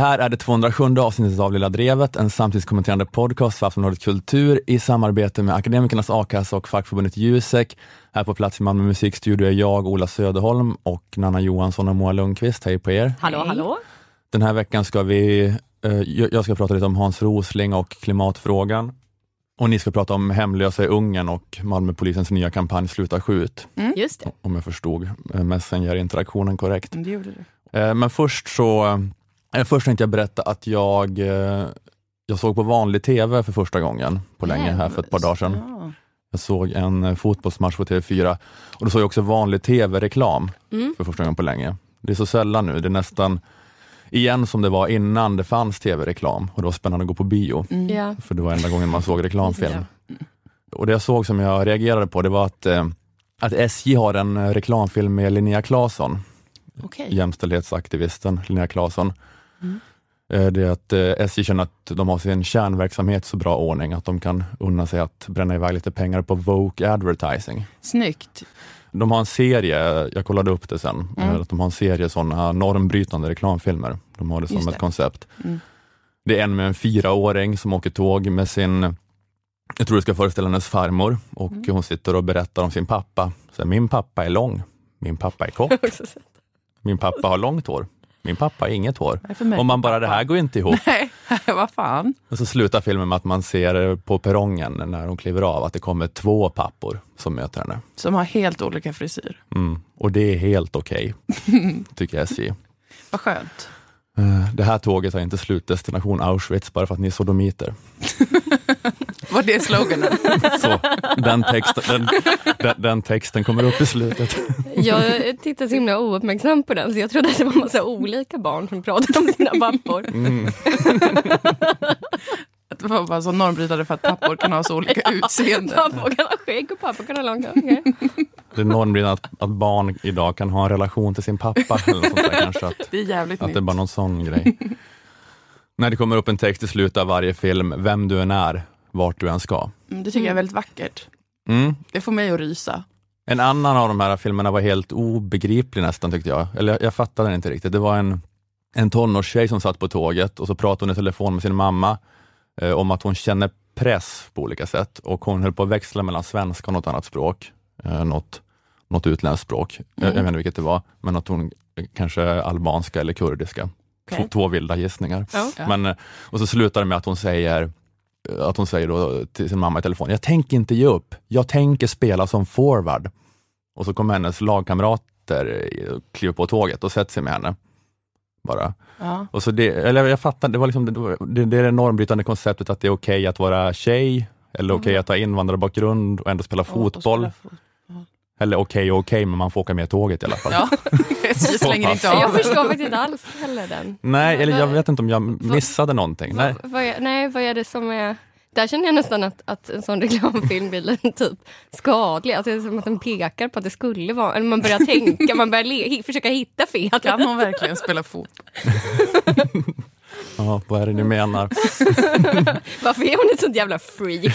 Det här är det 207 avsnittet av Lilla Drevet, en samtidskommenterande podcast för Aftonbladet Kultur i samarbete med Akademikernas a-kassa och fackförbundet Jusek. Här på plats i Malmö musikstudio är jag, Ola Söderholm och Nanna Johansson och Moa Lundqvist. Hej på er! Hallå, hallå! Den här veckan ska vi, eh, jag ska prata lite om Hans Rosling och klimatfrågan. Och ni ska prata om hemlösa i Ungern och Malmöpolisens nya kampanj Sluta skjut. Mm. Just det. Om jag förstod eh, Messenger-interaktionen korrekt. Det gjorde du. Eh, Men först så, eh, först tänkte jag berätta att jag, eh, jag såg på vanlig TV för första gången på länge här för ett par dagar sedan. Ja. Jag såg en eh, fotbollsmatch på TV4 och då såg jag också vanlig TV-reklam Mm. för första gången på länge. Det är så sällan nu, det är nästan igen som det var innan det fanns TV-reklam och det var spännande att gå på bio, Mm. Ja. för det var enda gången man såg reklamfilm. Och det jag såg som jag reagerade på det var att, eh, att SJ har en eh, reklamfilm med Linnea Claesson, Okej. jämställdhetsaktivisten Linnea Claesson. Mm. Eh, Det är att eh, SJ känner att de har sin kärnverksamhet så bra ordning att de kan unna sig att bränna iväg lite pengar på Vogue advertising. Snyggt. De har en serie, jag kollade upp det sen, Mm. eh, att de har en serie sådana normbrytande reklamfilmer. De har det som Just ett det. koncept. Mm. Det är en med en fyraåring som åker tåg med sin, jag tror det ska föreställa hennes farmor och Mm. hon sitter och berättar om sin pappa. Så här, min pappa är lång, min pappa är kort, min pappa har långt hår, min pappa har inget hår. Och man bara, det här pappa? går inte ihop. Nej, vad fan. Och så slutar filmen med att man ser på perrongen när hon kliver av att det kommer två pappor som möter henne. Som har helt olika frisyr. Mm. Och det är helt okej, tycker SJ. Vad skönt. Eh, Det här tåget har inte slutdestination Auschwitz bara för att ni är sodomiter. Var det sloganen? Så den texten, den, den, den texten kommer upp i slutet. Jag tittade så himla ouppmärksam på den så jag trodde att det var massa olika barn som pratade om sina pappor. Mm. Att det var bara så normbrytande för att pappor kan ha så olika utseende. Pappor kan ha skägg och pappor kan ha långt hår. Okej. Det är normbildande att, att barn idag kan ha en relation till sin pappa. Eller något sånt där, kanske, att, Det är jävligt att nytt. det är bara någon sån grej. När det kommer upp en text i slutet av varje film, vem du än är, vart du än ska. Mm, Det tycker jag är väldigt vackert. Mm. Det får mig att rysa. En annan av de här filmerna var helt obegriplig nästan tyckte jag. Eller jag, jag fattade den inte riktigt. Det var en, en tonårstjej som satt på tåget och så pratade hon i telefon med sin mamma eh, om att hon känner press på olika sätt och hon höll på att växla mellan svenska och något annat språk. Eh, något, något utländskt språk. Jag, jag vet inte vilket det var, men att hon eh, kanske albanska eller kurdiska. Två, Okej. två vilda gissningar. Ja. Men, eh, och så slutar det med att hon säger att hon säger då till sin mamma i telefon, jag tänker inte ge upp, jag tänker spela som forward. Och så kommer hennes lagkamrater kliver på tåget och sätter sig med henne. Bara. Ja. Och så det, eller jag fattar, det, var liksom, det, det, är det normbrytande konceptet att det är okej att vara tjej, eller okej att ha invandrarbakgrund och ändå spela fotboll. Och spela fot- Eller okej och okej, men man får åka med tåget i alla fall. Ja, SJ slänger inte Jag av. förstår faktiskt inte alls heller den. Nej, eller jag vet inte om jag missade någonting. Nej. Vad, vad är, nej, vad är det som är... Där känner jag nästan att, att en sån reklamfilm blir typ skadlig. Alltså det är som att den pekar på att det skulle vara... Eller man börjar tänka, man börjar le, försöka hitta fel. Kan hon verkligen spela fotboll? Ja, vad är det ni menar? Varför är hon ett sånt jävla freak?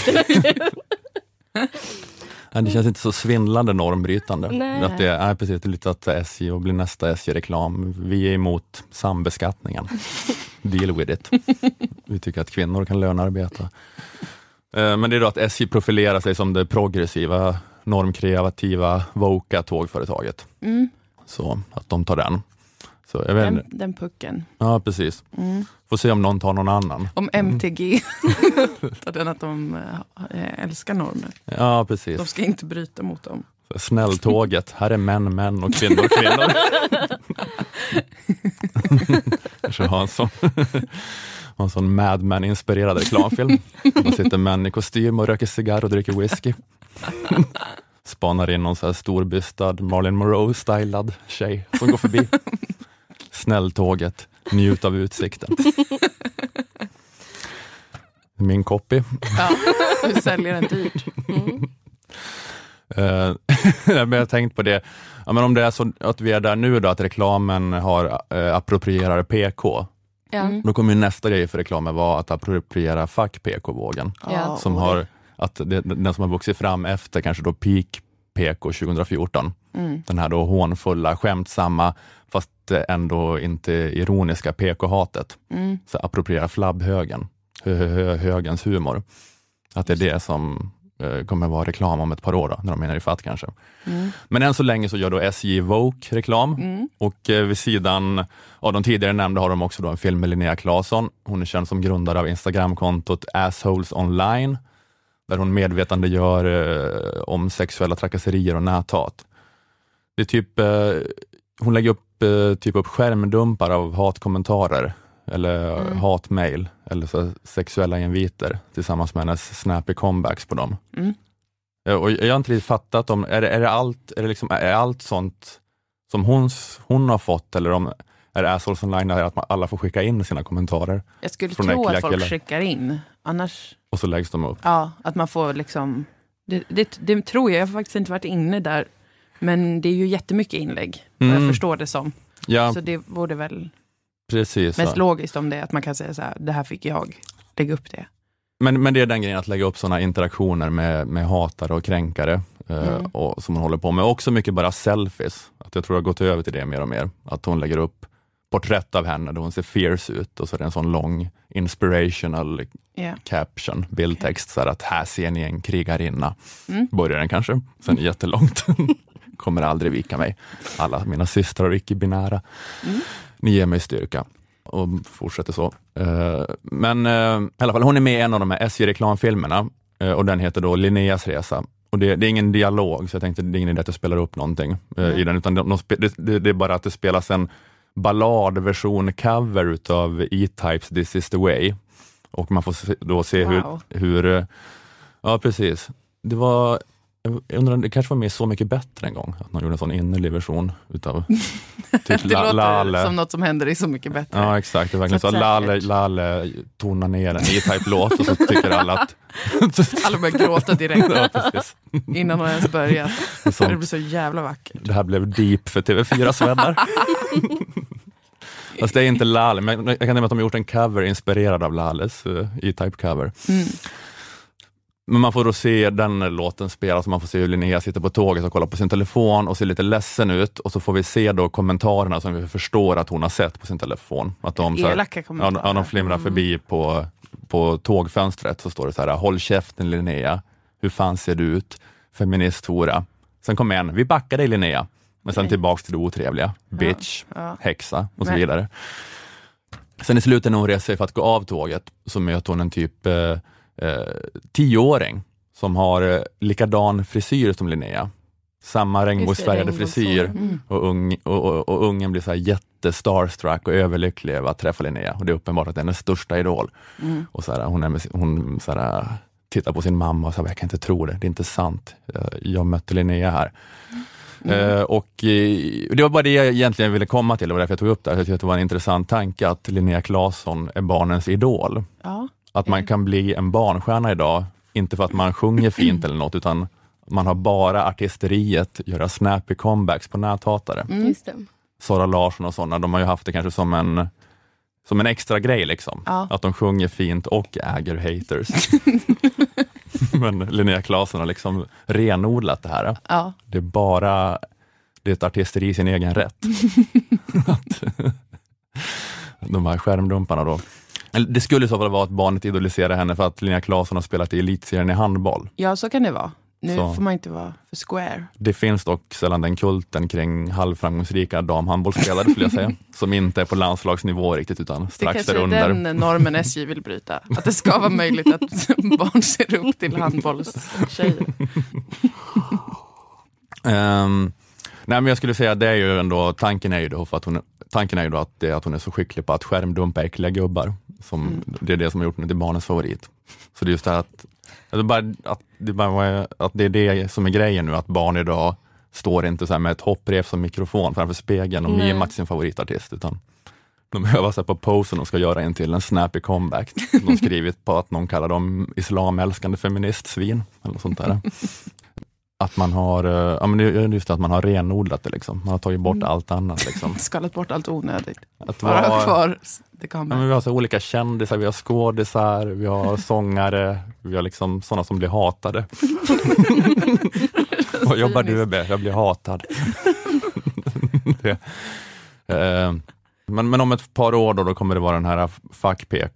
Det känns inte så svindlande normbrytande. Nej. Att det är precis att SJ och blir nästa SJ-reklam. Vi är emot sambeskattningen. Deal with it. Vi tycker att kvinnor kan lönearbeta. Eh, Men det är då att SJ profilerar sig som det progressiva, normkreativa, voka tågföretaget. Mm. Så att de tar den. Så jag vet, Den, den pucken. ja, precis. Mm. Får se om någon tar någon annan. Om MTG. Tar den att de eh, älskar normer. Ja, precis. De ska inte bryta mot dem. Snälltåget, här är män män och kvinnor kvinnor. Kanske ha en sån, ha en sån Mad Men-inspirerad reklamfilm. Då sitter män i kostym och röker cigarr och dricker whisky. Spanar in någon så här storbystad Marilyn Monroe-stylad tjej som går förbi. Snälltåget, njut av utsikten. Min copy. Ja, du säljer den dyrt. Mm. Eh, men jag har tänkt på det, ja, men om det är så att vi är där nu då, att reklamen har uh, approprierar PK, Ja. Mm. då kommer ju nästa grej för reklamen vara att appropriera fuck PK-vågen. Ja. som har, att det, den som har vuxit fram efter kanske då peak PK 2014. Mm. Den här då hånfulla, skämtsamma, fast det ändå inte ironiska PK-hatet. Mm. Så appropriera flabbhögen, hö, hö, hö, högens humor. Att det är det som eh, kommer vara reklam om ett par år, då, när de menar ifatt kanske. Mm. Men än så länge så gör då SJ Vogue reklam Mm. och eh, vid sidan av de tidigare nämnda har de också då en film med Linnea Claesson. Hon är känd som grundare av Instagramkontot Assholes Online, där hon medvetandegör eh, om sexuella trakasserier och näthat. Det är typ, eh, hon lägger upp, eh, typ upp skärmdumpar av hatkommentarer eller Mm. hatmail eller så sexuella inviter tillsammans med hennes snappy comebacks på dem. Mm. Eh, Och jag har inte riktigt fattat om, är det, är det allt, är det liksom, är allt sånt som hon, hon har fått eller om är det Assholes Online att man, alla får skicka in sina kommentarer Jag skulle tro att folk killar. skickar in. Annars, och så läggs de upp. ja, att man får liksom... Det, det, det tror jag, jag har faktiskt inte varit inne där. Men det är ju jättemycket inlägg, vad Mm. jag förstår det som. Ja, Så det vore väl precis. mest så. logiskt om det, att man kan säga så här, det här fick jag, lägg upp det. Men, men det är den grejen att lägga upp sådana interaktioner med, med hatare och kränkare eh, Mm. och, som hon håller på med. Också mycket bara selfies. Att jag tror jag har gått över till det mer och mer. Att hon lägger upp porträtt av henne då hon ser fierce ut och så är det en sån lång inspirational Ja. caption, bildtext, så här att här ser ni en krigarinna. Mm. Börjar den kanske, sen jättelångt. Kommer aldrig vika mig. Alla mina systrar och icke-binära. Mm. Ni ger mig styrka. Och fortsätter så. Eh, men eh, i alla fall, hon är med i en av de här SJ-reklamfilmerna eh, och den heter då Linneas resa. Och det, det är ingen dialog, så jag tänkte det är ingen idé att jag spelar upp någonting Nej. i den, utan de, de, det, det, är bara att det spelas en balladversion cover utav E-Types This is the way. Och man får se, då se Wow. hur, hur, ja precis. Det var, jag undrar, det kanske var med Så mycket bättre en gång, att man gjorde en sån innerlig version utav typ det låter Lalle. som något som händer i Så mycket bättre. Ja exakt, det är verkligen Så så. Lalle. Lalle tonar ner en E-Type-låt och så tycker alla att... Alla börjar gråta direkt ja, innan de ens börjat. För det blir så jävla vackert. det här blev deep för TV4 vänner. Fast det är inte Lalle, men jag kan nämna att de har gjort en cover inspirerad av Lalles uh, E-Type-cover. Mm. Men man får då se den låten spelas, man får se hur Linnea sitter på tåget och kollar på sin telefon och ser lite ledsen ut och så får vi se då kommentarerna som vi förstår att hon har sett på sin telefon. Att de, så här, ja, kommentarer. ja, de flimrar Mm. förbi på, på tågfönstret så står det så här, håll käften Linnea, hur fan ser du ut? Feministhora. Sen kommer en, vi backar dig Linnea. Men sen Okej. tillbaks till det otrevliga, bitch, Ja. häxa och så Nej. vidare. Sen i slutet när hon reser sig för att gå av tåget så möter hon en typ eh, eh, tioåring som har eh, likadan frisyr som Linnea. Samma regnbågsfärgade frisyr. Mm. och, ung, och, och, och ungen blir så här jättestarstruck och överlycklig över att träffa Linnea. Och det är uppenbart att det är hennes största idol. Mm. Och så här, hon är hon så här, tittar på sin mamma och säger, jag kan inte tro det, det är inte sant. Jag mötte Linnea här. Eh, och eh, Det var bara det jag egentligen ville komma till, det var därför jag tog upp det. här. Jag tyckte det var en intressant tanke att Linnea Claesson är barnens idol. Ja. Att man kan bli en barnstjärna idag, inte för att man sjunger fint eller något, utan man har bara artisteriet, göra snappy comebacks på näthatare. Mm. Just det. Sara Larsson och sådana, de har ju haft det kanske som en, som en extra grej. liksom. Ja. Att de sjunger fint och äger haters. Men Linnea Claesson har liksom renodlat det här. Ja. Det är bara det är ett artisteri i sin egen rätt. de här skärmdumparna då. Det skulle i så fall vara att barnet idoliserar henne för att Linnea Claesson har spelat i elitserien i handboll. ja, så kan det vara. Nu Så. får man inte vara för square. Det finns dock sällan den kulten kring halvframgångsrika damhandbollsspelare skulle jag säga. Som inte är på landslagsnivå riktigt utan Det strax kanske där är under. den normen SJ vill bryta. Att det ska vara möjligt att barn ser upp till handbollstjejer. Ehm, nej men jag skulle säga det är ju ändå, tanken är ju då, för att hon, tanken är ju då att, det, att hon är så skicklig på att skärmdumpa äckliga gubbar. Som, Mm. Det är det som har gjort henne till barnens favorit. Så det är just det här att, det bara, att, det bara, att det är det som är grejen nu, att barn idag står inte så med ett hopprep som mikrofon framför spegeln och Nej. mimat sin favoritartist, utan de övar sig på posen och ska göra en till en snappy comeback. De skrivit på att någon kallar dem islamälskande feministsvin, eller sånt där. Att man har, eh, ja men just att man har renodlat det liksom. Man har tagit bort Mm. allt annat liksom. Skalat bort allt onödigt. Att Bara vara, kvar det ja, men vi har så olika kändisar, vi har skådisar, vi har sångare, vi har liksom sådana som blir hatade. Vad jobbar du med? Jag blir hatad. det, Eh, men, men om ett par år då, då kommer det vara den här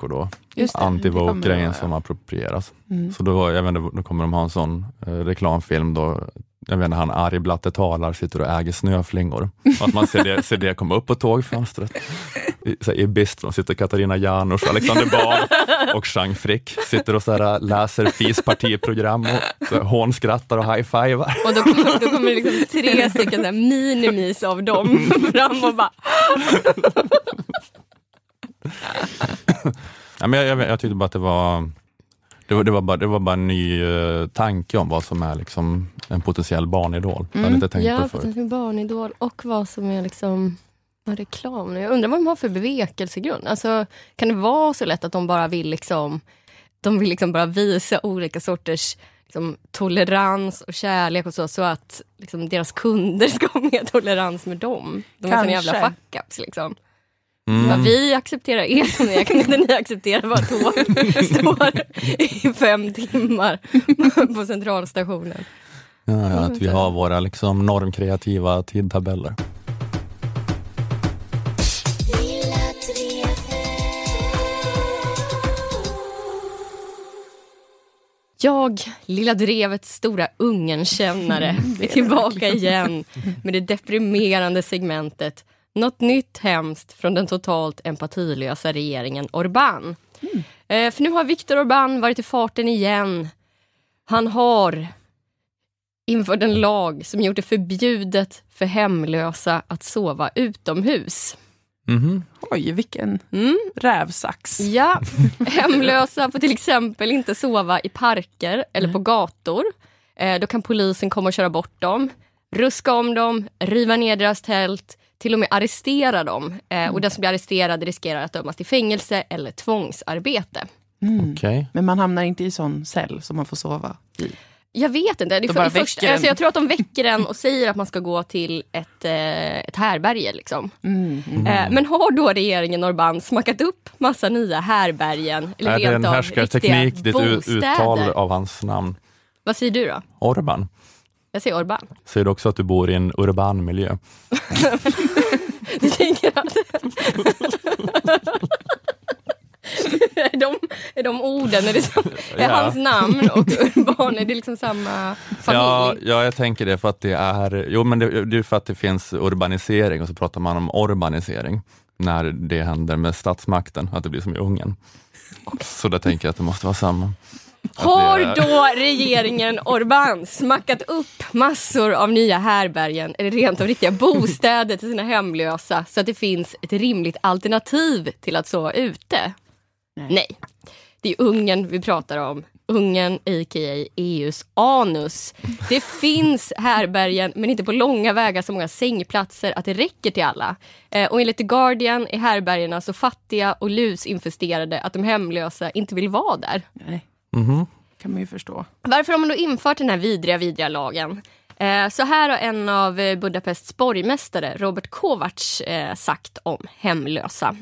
då, kommer det anti-vogue-grejen vara, som approprieras. Mm. Så då, jag vet då kommer de ha en sån eh, reklamfilm då, jag vet inte, han arg Blatte talar sitter och äger snöflingor. Och att man ser det, ser det komma upp på tågfönstret. I, så här, i bistron sitter Katarina Janouch, Alexander Bard och Jean Frick sitter och så här, läser FIS partiprogram och så här, hånskrattar och high-fivar. Och då kommer, då kommer det liksom tre stycken minimis av dem fram och bara Ja, men jag, jag, jag tyckte bara att det var det var, det, var bara, det var bara en ny uh, tanke om vad som är liksom en potentiell barnidol. Jag hade inte tänkt på Ja, det för förut. barnidol och vad som är liksom reklam. Jag undrar vad de har för bevekelsegrund. Alltså, kan det vara så lätt att de bara vill liksom de vill liksom bara visa olika sorters liksom, tolerans och kärlek och så, så att liksom, deras kunder ska ha mer tolerans med dem. De är såna Kanske. jävla fuck-ups liksom. Mm. Bara, vi accepterar er som ni inte ni acceptera vad tåg står i fem timmar på centralstationen? Ja, ja, att vi har våra liksom normkreativa tidtabeller. Jag, lilla drevets stora Ungern-kännare, är tillbaka igen med det deprimerande segmentet Något nytt hemskt från den totalt empatilösa regeringen Orbán. Eh, för nu har Viktor Orbán varit i farten igen. Han har infört en lag som gjort det förbjudet för hemlösa att sova utomhus. Mhm. Oj, vilken Mm. rävsax. Ja, hemlösa får till exempel inte sova i parker eller på gator. Eh, då kan polisen komma och köra bort dem, ruska om dem, riva ner deras tält, till och med arrestera dem. Eh, och den som blir arresterad riskerar att dömas till fängelse eller tvångsarbete. Mm. Okej. Men man hamnar inte i sån cell som man får sova i. Jag vet inte. Det är De för, först, alltså jag tror att de väcker en och säger att man ska gå till ett, eh, ett härberge. Liksom. Mm. Mm. Eh, men har då regeringen Orbán smackat upp massa nya härbergen? Eller Är det en härskarteknik, ditt uttal av hans namn? Vad säger du då? Orban. Jag säger Orbán. Säger du också att du bor i en urban miljö? Du tänker att... är, de, är de orden, är, det som, är Ja. hans namn och urban, är det liksom samma familj? Ja, ja, jag tänker det för att det är, jo men det, det är för att det finns urbanisering och så pratar man om urbanisering när det händer med statsmakten, att det blir som i Ungern. Så där tänker jag att det måste vara samma. Har det då regeringen Orbán smackat upp massor av nya härbergen eller rent av riktiga bostäder till sina hemlösa så att det finns ett rimligt alternativ till att sova ute? Nej. Nej. Det är Ungern vi pratar om. Ungern, a.k.a. EUs anus. Det finns härbergen, men inte på långa vägar så många sängplatser att det räcker till alla. Eh, och enligt The Guardian är härbergerna så fattiga och lusinfesterade att de hemlösa inte vill vara där. Nej, Mhm. kan man ju förstå. Varför har man då infört den här vidriga, vidriga lagen? Eh, så här har en av eh, Budapests borgmästare, Robert Kovacs, eh, sagt om hemlösa.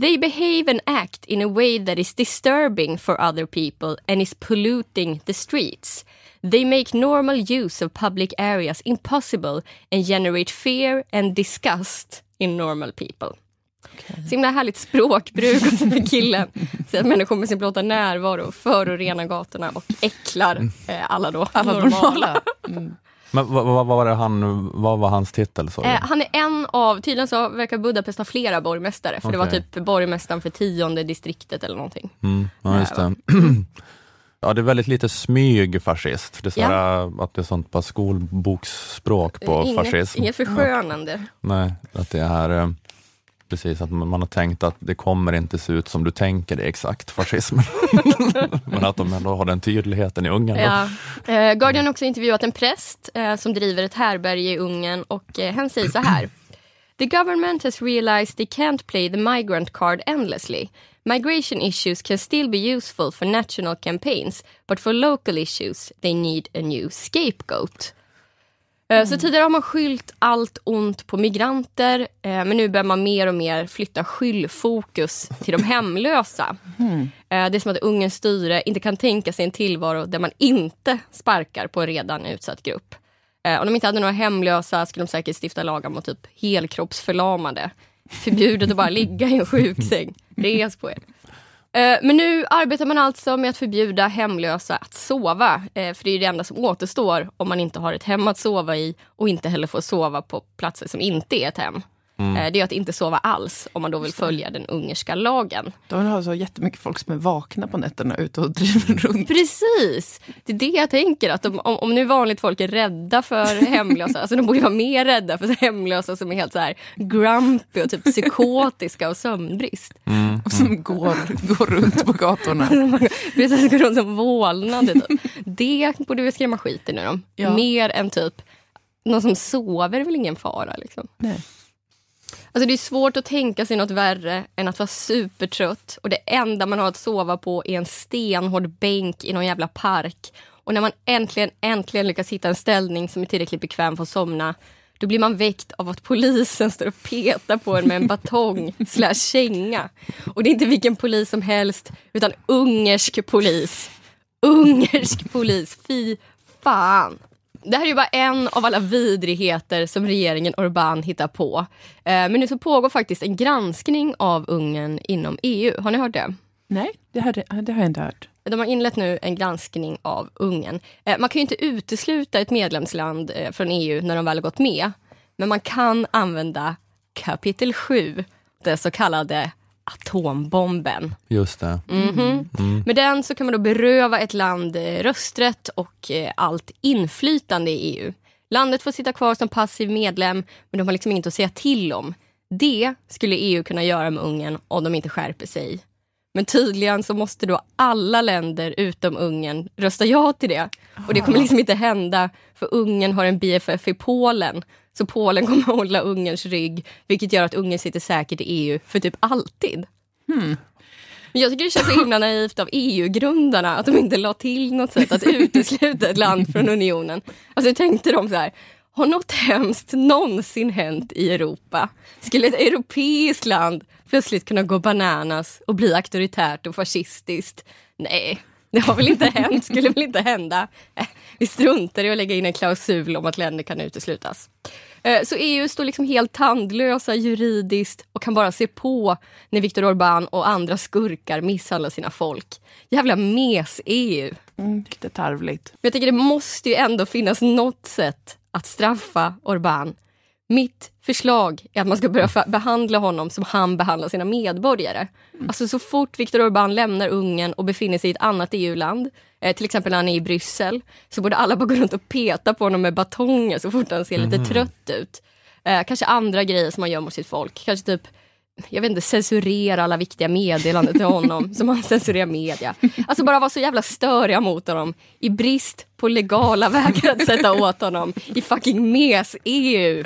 They behave and act in a way that is disturbing for other people and is polluting the streets. They make normal use of public areas impossible and generate fear and disgust in normal people. Så himla härligt språkbruk hos den här killen. Så att människor med sin blotta närvaro förorenar gatorna och äcklar eh, alla då Alla normala. Mm. Men vad, vad, var det han, vad var hans titel? Eh, han är en av, tydligen så verkar Budapest ha flera borgmästare. För det var typ borgmästaren för tionde distriktet eller någonting. Mm, ja, just det. Ja, det är väldigt lite smygfascist. Det är så här, att det är sånt på skolboksspråk på inget, fascism. inget förskönande. Nej, att det är eh, precis att man har tänkt att det kommer inte se ut som du tänker det exakt, fascismen. Men att de ändå har den tydligheten i Ungern. Ja. Eh, Guardian har också intervjuat en präst eh, som driver ett härberge i Ungern och eh, han säger så här. The government has realized they can't play the migrant card endlessly. Migration issues can still be useful for national campaigns, but for local issues they need a new scapegoat. Eh, Så tidigare har man skyllt allt ont på migranter, eh, men nu börjar man mer och mer flytta skyllfokus till de hemlösa. Eh, Det är som att Ungerns styre inte kan tänka sig en tillvaro där man inte sparkar på en redan utsatt grupp. Om de inte hade några hemlösa skulle de säkert stifta lagar mot typ helkroppsförlamade. Förbjudet att bara ligga i en sjuksäng. Res på er. Eh, men nu arbetar man alltså med att förbjuda hemlösa att sova. Eh, för det är det enda som återstår om man inte har ett hem att sova i och inte heller får sova på platser som inte är ett hem. Mm. Det är att inte sova alls om man då vill följa den ungerska lagen. De har så jättemycket folk som är vakna på nätterna ute och driver runt. Precis! Det är det jag tänker, att de, om, om nu vanligt folk är rädda för hemlösa, alltså de borde vara mer rädda för hemlösa som är helt så här grumpy och typ psykotiska och sömnbrist. Mm. Och som går, går runt på gatorna. Precis, går runt som vålnader. Typ. Det borde vi skrämma skiten ur dem. Ja. Mer än typ någon som sover är väl ingen fara. Liksom. Nej. Alltså det är svårt att tänka sig något värre än att vara supertrött och det enda man har att sova på är en stenhård bänk i någon jävla park. Och när man äntligen, äntligen lyckas hitta en ställning som är tillräckligt bekväm för att somna, då blir man väckt av att polisen står och petar på en med en batong slash känga. Och det är inte vilken polis som helst, utan ungersk polis. Ungersk polis, fy fan! Det här är ju bara en av alla vidrigheter som regeringen Orbán hittar på. Eh, men nu så pågår faktiskt en granskning av Ungern inom EU. Har ni hört det? Nej, det har, det har jag inte hört. De har inlett nu en granskning av Ungern. Eh, man kan ju inte utesluta ett medlemsland eh, från EU när de väl har gått med. Men man kan använda kapitel 7, det så kallade atombomben. Just det. Mm -hmm. mm. Med den så kan man då beröva ett land eh, rösträtt och eh, allt inflytande i EU. Landet får sitta kvar som passiv medlem, men de har liksom inget att säga till om. Det skulle EU kunna göra med Ungern om de inte skärper sig. Men tydligen så måste då alla länder utom Ungern rösta ja till det. Och det kommer liksom inte hända, för Ungern har en BFF i Polen så Polen kommer att hålla Ungerns rygg, vilket gör att Ungern sitter säkert i EU för typ alltid. Hmm. Jag tycker det känns så himla naivt av EU-grundarna att de inte la till något sätt att utesluta ett land från unionen. Alltså tänkte de så här, har något hemskt någonsin hänt i Europa? Skulle ett europeiskt land plötsligt kunna gå bananas och bli auktoritärt och fascistiskt? Nej, det har väl inte hänt, skulle väl inte hända. Äh, vi struntar i att lägga in en klausul om att länder kan uteslutas. Äh, så EU står liksom helt tandlösa juridiskt och kan bara se på när Viktor Orbán och andra skurkar misshandlar sina folk. Jävla mes-EU. Mm, lite tarvligt. Men jag tycker det måste ju ändå finnas något sätt att straffa Orbán mitt förslag är att man ska börja behandla honom som han behandlar sina medborgare. Mm. Alltså så fort Viktor Orbán lämnar Ungern och befinner sig i ett annat EU-land, eh, till exempel när han är i Bryssel, så borde alla bara gå runt och peta på honom med batonger så fort han ser lite mm. trött ut. Eh, kanske andra grejer som man gör mot sitt folk. Kanske typ jag vet inte, censurera alla viktiga meddelanden till honom som han censurerar media. Alltså bara vara så jävla störiga mot honom i brist på legala vägar att sätta åt honom i fucking mes-EU.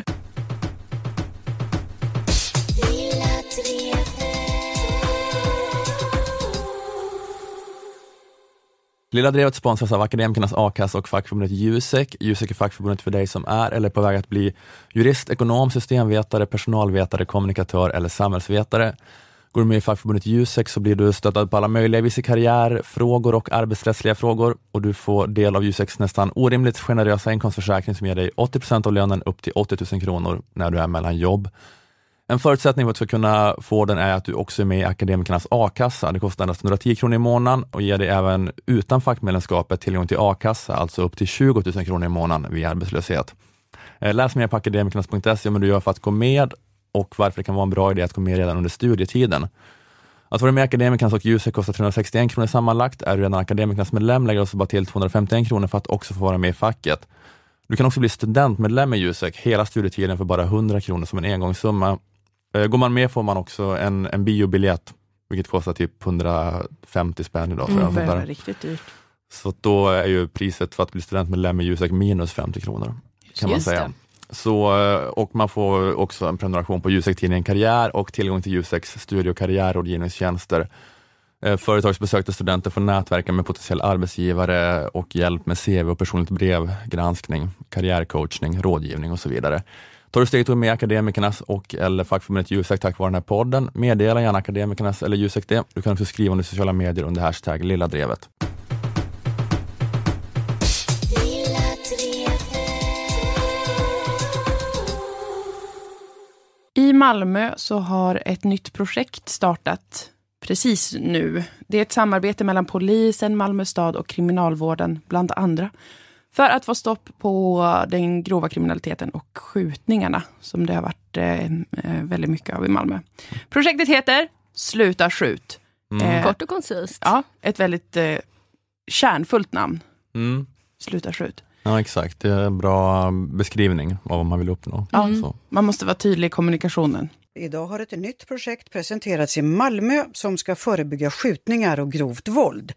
Lilla Drevet sponsras av Akademikernas a-kassa och fackförbundet Jusek. Jusek är fackförbundet för dig som är eller är på väg att bli jurist, ekonom, systemvetare, personalvetare, kommunikatör eller samhällsvetare. Går du med i fackförbundet Jusek så blir du stöttad på alla möjliga vis i karriärfrågor och arbetsrättsliga frågor och du får del av Juseks nästan orimligt generösa inkomstförsäkring som ger dig 80% av lönen upp till 80 000 kronor när du är mellan jobb. En förutsättning för att du ska kunna få den är att du också är med i Akademikernas a-kassa. Det kostar endast 110 kronor i månaden och ger dig även utan fackmedlemskapet tillgång till a-kassa, alltså upp till 20 000 kronor i månaden vid arbetslöshet. Eh, läs mer på akademikernas.se om du gör för att gå med och varför det kan vara en bra idé att gå med redan under studietiden. Att vara med i Akademikernas och Ljuset kostar 361 kronor sammanlagt. Är du redan Akademikernas medlem lägger du bara till 251 kronor för att också få vara med i facket. Du kan också bli studentmedlem i Jusek hela studietiden för bara 100 kronor som en engångssumma går man med får man också en, en biobiljett, vilket kostar typ 150 spänn idag. Mm, det är riktigt dyrt. Så då är ju priset för att bli studentmedlem i Jusek minus 50 kronor. kan man säga. Det. Så, eh, och man får också en prenumeration på Jusek-tidningen Karriär och tillgång till Juseks studie och karriärrådgivningstjänster. Eh, företagsbesökta studenter får nätverka med potentiella arbetsgivare och hjälp med CV och personligt brev, granskning, karriärcoachning, rådgivning och så vidare. Tar du steget att med Akademikernas och eller fackförbundet Jusek tack vare den här podden, meddela gärna Akademikernas eller Jusek det. Du kan också skriva under sociala medier under hashtag Lilla Drevet. I Malmö så har ett nytt projekt startat precis nu. Det är ett samarbete mellan polisen, Malmö stad och kriminalvården, bland andra, för att få stopp på den grova kriminaliteten och skjutningarna som det har varit eh, väldigt mycket av i Malmö. Projektet heter Sluta skjut. Mm. Eh, Kort och koncist. Ja, ett väldigt eh, kärnfullt namn. Mm. Sluta skjut. Ja exakt, det är en bra beskrivning av vad man vill uppnå. Mm. Man måste vara tydlig i kommunikationen. Idag har ett nytt projekt presenterats i Malmö som ska förebygga skjutningar och grovt våld.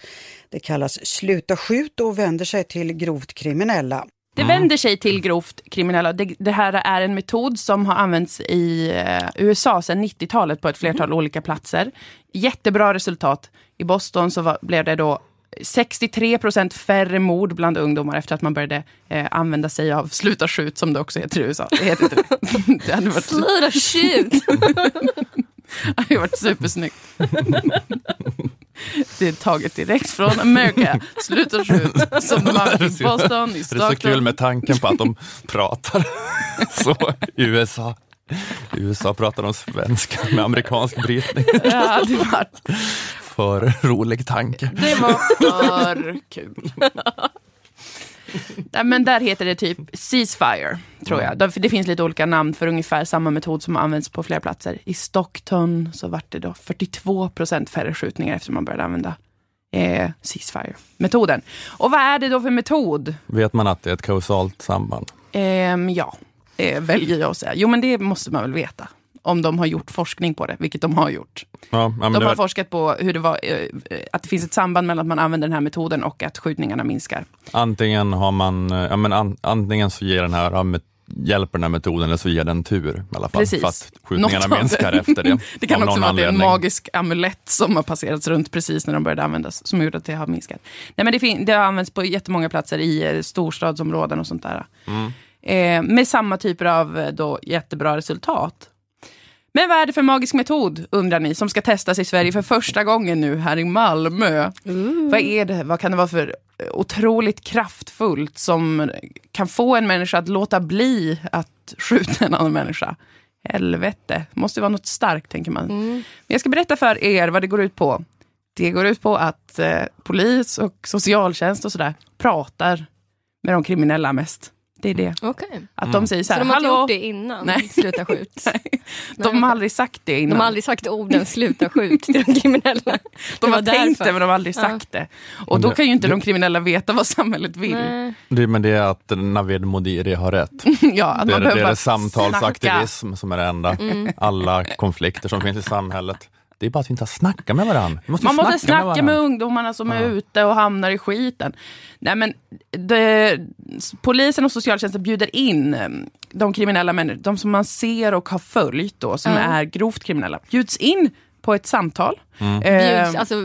Det kallas Sluta skjut och vänder sig till grovt kriminella. Det mm. vänder sig till grovt kriminella. Det, det, här är en metod som har använts i uh, USA sedan 90-talet på ett flertal mm. olika platser. Jättebra resultat. I Boston så var, blev det då 63 procent färre mord bland ungdomar efter att man började eh, använda sig av sluta skjut som det också heter i USA. Det heter inte det. det hade varit... Sluta skjut! det hade varit supersnyggt. Det är taget direkt från Amerika. Sluta skjut. Som de har i Boston, i Stockholm. Det är så kul med tanken på att de pratar så i USA. I USA pratar de svenska med amerikansk brytning. Ja, det var för rolig tanke. Det var för kul. Nej, men där heter det typ ceasefire, tror jag. För det finns lite olika namn för ungefär samma metod som används på flera platser. I Stockton så vart det då 42 procent färre skjutningar efter man började använda eh, ceasefire-metoden. Och vad är det då för metod? Vet man att det är ett kausalt samband? Eh, ja, eh, väljer jag att säga. Jo, men det måste man väl veta om de har gjort forskning på det, vilket de har gjort. Ja, de har var... forskat på hur det var, eh, att det finns ett samband mellan att man använder den här metoden och att skjutningarna minskar. Antingen, har man, eh, ja, men an, antingen så ger den här hjälper den här metoden eller så ger den tur i alla fall. Precis. För att skjutningarna minskar det. efter det. det kan också vara anledning. en magisk amulett som har passerats runt precis när de började användas, som gjorde att det har minskat. Nej, men det, det har använts på jättemånga platser i eh, storstadsområden och sånt där. Mm. Eh, med samma typer av då, jättebra resultat. Men vad är det för magisk metod, undrar ni, som ska testas i Sverige för första gången nu här i Malmö? Mm. Vad är det? Vad kan det vara för otroligt kraftfullt som kan få en människa att låta bli att skjuta en annan människa? Helvete, måste vara något starkt tänker man. Mm. Men jag ska berätta för er vad det går ut på. Det går ut på att eh, polis och socialtjänst och sådär pratar med de kriminella mest. Det är det. Okay. Att mm. de säger så här, Så de har inte gjort det innan? Nej. Sluta skjut? Nej. De har aldrig sagt det innan. De har aldrig sagt orden sluta skjut till de kriminella. De har tänkt det men de har aldrig sagt ja. det. Och då kan ju inte de kriminella veta vad samhället vill. Det, men det är att Navid Modiri har rätt. ja, att det, man är, det är samtalsaktivism snacka. som är det enda. Mm. Alla konflikter som finns i samhället. Det är bara att vi inte har snackat med varandra. Måste Man måste snacka, snacka med, med ungdomarna som ja. är ute och hamnar i skiten. Nej, men det, polisen och socialtjänsten bjuder in eh, de kriminella människor, de som man ser och har följt då, som mm. är grovt kriminella, bjuds in på ett samtal. Mm. Bjuds, alltså,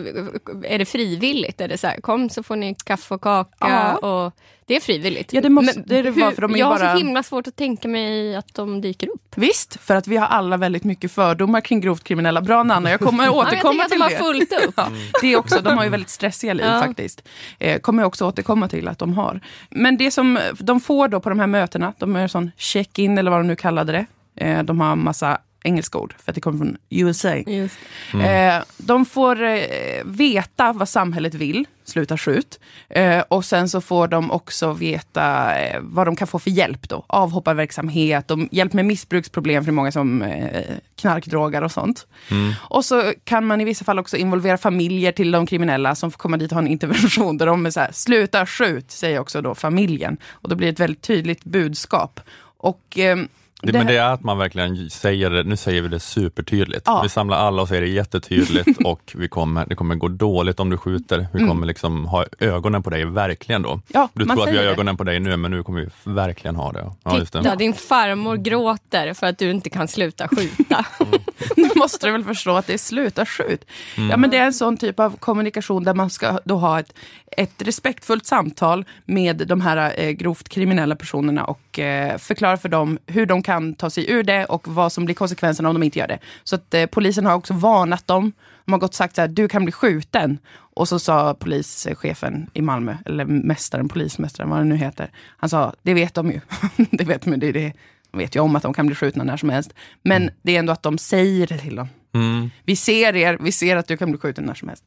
är det frivilligt? Är det så här, kom så får ni kaffe och kaka? Ja. Och det är frivilligt. Ja, det måste Men, det, det var, för de jag bara... har så himla svårt att tänka mig att de dyker upp. Visst, för att vi har alla väldigt mycket fördomar kring grovt kriminella. Bra Nanna, jag kommer återkomma till det. Jag de har fullt upp. ja, det också, de har ju väldigt stressiga liv ja. faktiskt. Eh, kommer jag också återkomma till att de har. Men det som de får då på de här mötena, de är sån check-in eller vad de nu kallade det. Eh, de har massa engelska ord, för att det kommer från USA. Mm. Eh, de får eh, veta vad samhället vill, sluta skjut. Eh, och sen så får de också veta eh, vad de kan få för hjälp då. Avhopparverksamhet, och hjälp med missbruksproblem för många som eh, knarkdrogar och sånt. Mm. Och så kan man i vissa fall också involvera familjer till de kriminella som får komma dit och ha en intervention där de är så här, sluta skjut, säger också då familjen. Och då blir det ett väldigt tydligt budskap. Och eh, det, men det är att man verkligen säger det, nu säger vi det supertydligt. Ja. Vi samlar alla och säger det jättetydligt och vi kommer, det kommer gå dåligt om du skjuter. Vi mm. kommer liksom ha ögonen på dig, verkligen då. Ja, du tror att vi har ögonen på dig nu, men nu kommer vi verkligen ha det. Ja, Titta, det. din farmor gråter för att du inte kan sluta skjuta. Mm. nu måste du väl förstå att det är sluta skjut. Mm. Ja, men det är en sån typ av kommunikation där man ska då ha ett, ett respektfullt samtal med de här eh, grovt kriminella personerna och eh, förklara för dem hur de kan ta sig ur det och vad som blir konsekvenserna om de inte gör det. Så att eh, polisen har också varnat dem. De har gått och sagt så här, du kan bli skjuten. Och så sa polischefen i Malmö, eller mästaren, polismästaren, vad det nu heter. Han sa, det vet de ju. det vet de, det det de vet ju om att de kan bli skjutna när som helst. Men Mm. det är ändå att de säger det till dem. Mm. Vi ser er, vi ser att du kan bli skjuten när som helst.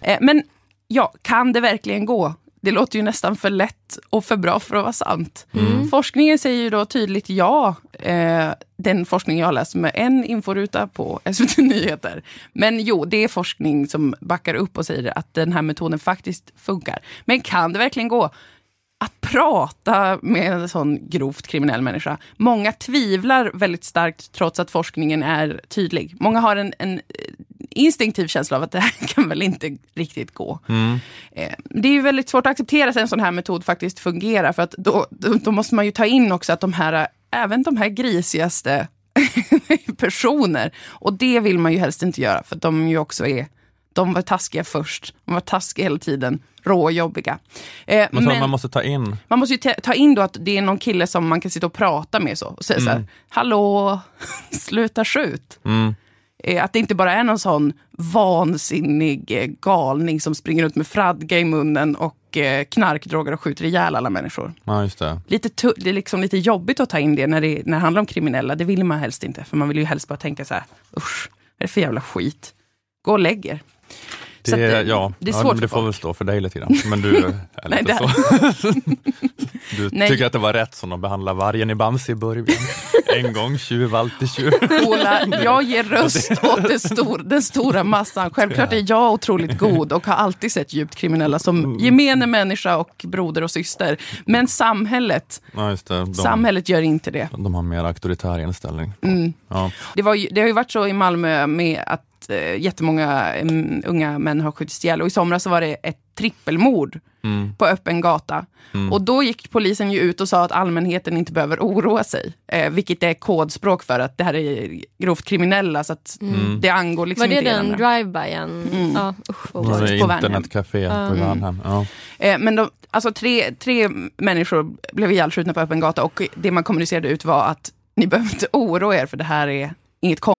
Eh, men ja, kan det verkligen gå? Det låter ju nästan för lätt och för bra för att vara sant. Forskningen säger ju då tydligt ja. Eh, den forskning jag läst med en inforuta på SVT Nyheter. Men jo, det är forskning som backar upp och säger att den här metoden faktiskt funkar. Men kan det verkligen gå? att prata med en sån grovt kriminell människa. Många tvivlar väldigt starkt trots att forskningen är tydlig. Många har en, en instinktiv känsla av att det här kan väl inte riktigt gå. Eh, Det är ju väldigt svårt att acceptera att en sån här metod faktiskt fungerar för att då, då, måste man ju ta in också att de här, även de här grisigaste personer, och det vill man ju helst inte göra för de ju också är de var taskiga först, de var taskiga hela tiden, rå och jobbiga. Eh, Men, så man måste ta in, man måste ju ta- ta in då att det är någon kille som man kan sitta och prata med så, och säga så här, hallå, sluta skjut. mm, Eh, Att det inte bara är någon sån vansinnig eh, galning som springer runt med fradga i munnen och eh, knarkdroger och skjuter ihjäl alla människor. ja just det. Lite det är liksom lite jobbigt att ta in det när, det när det handlar om kriminella. Det vill man helst inte, för man vill ju helst bara tänka så här, usch, vad är det för jävla skit? Gå och lägg er. Det, det- ja, det är ja, svårt för det får folk. väl stå för dig lite grann. Men du är Nej, lite det- så. Du Nej. tycker att det var rätt som de behandlade vargen i Bamse i början. En gång tjuv, alltid tjuv. Ola, jag ger röst åt det stor, den stora massan. Självklart är jag otroligt god och har alltid sett djupt kriminella som gemene människa och broder och syster. Men samhället, Ja. De, samhället gör inte det. de har mer auktoritär inställning. Mm. Ja. Det, var det har ju varit så i Malmö med att eh, jättemånga mm, unga män har skjutits ihjäl. Och i somras så var det ett trippelmord Mm. på öppen gata. Och då gick polisen ju ut och sa att allmänheten inte behöver oroa sig. Eh, vilket är kodspråk för att det här är grovt kriminella. Så att det angår liksom Var det inte den drive-byen? Ja, usch på internetcafé på Värnhem. Ja. Eh, men de, alltså tre, tre människor blev ihjälskjutna på öppen gata och det man kommunicerade ut var att ni behöver inte oroa er för det här är inget konstigt.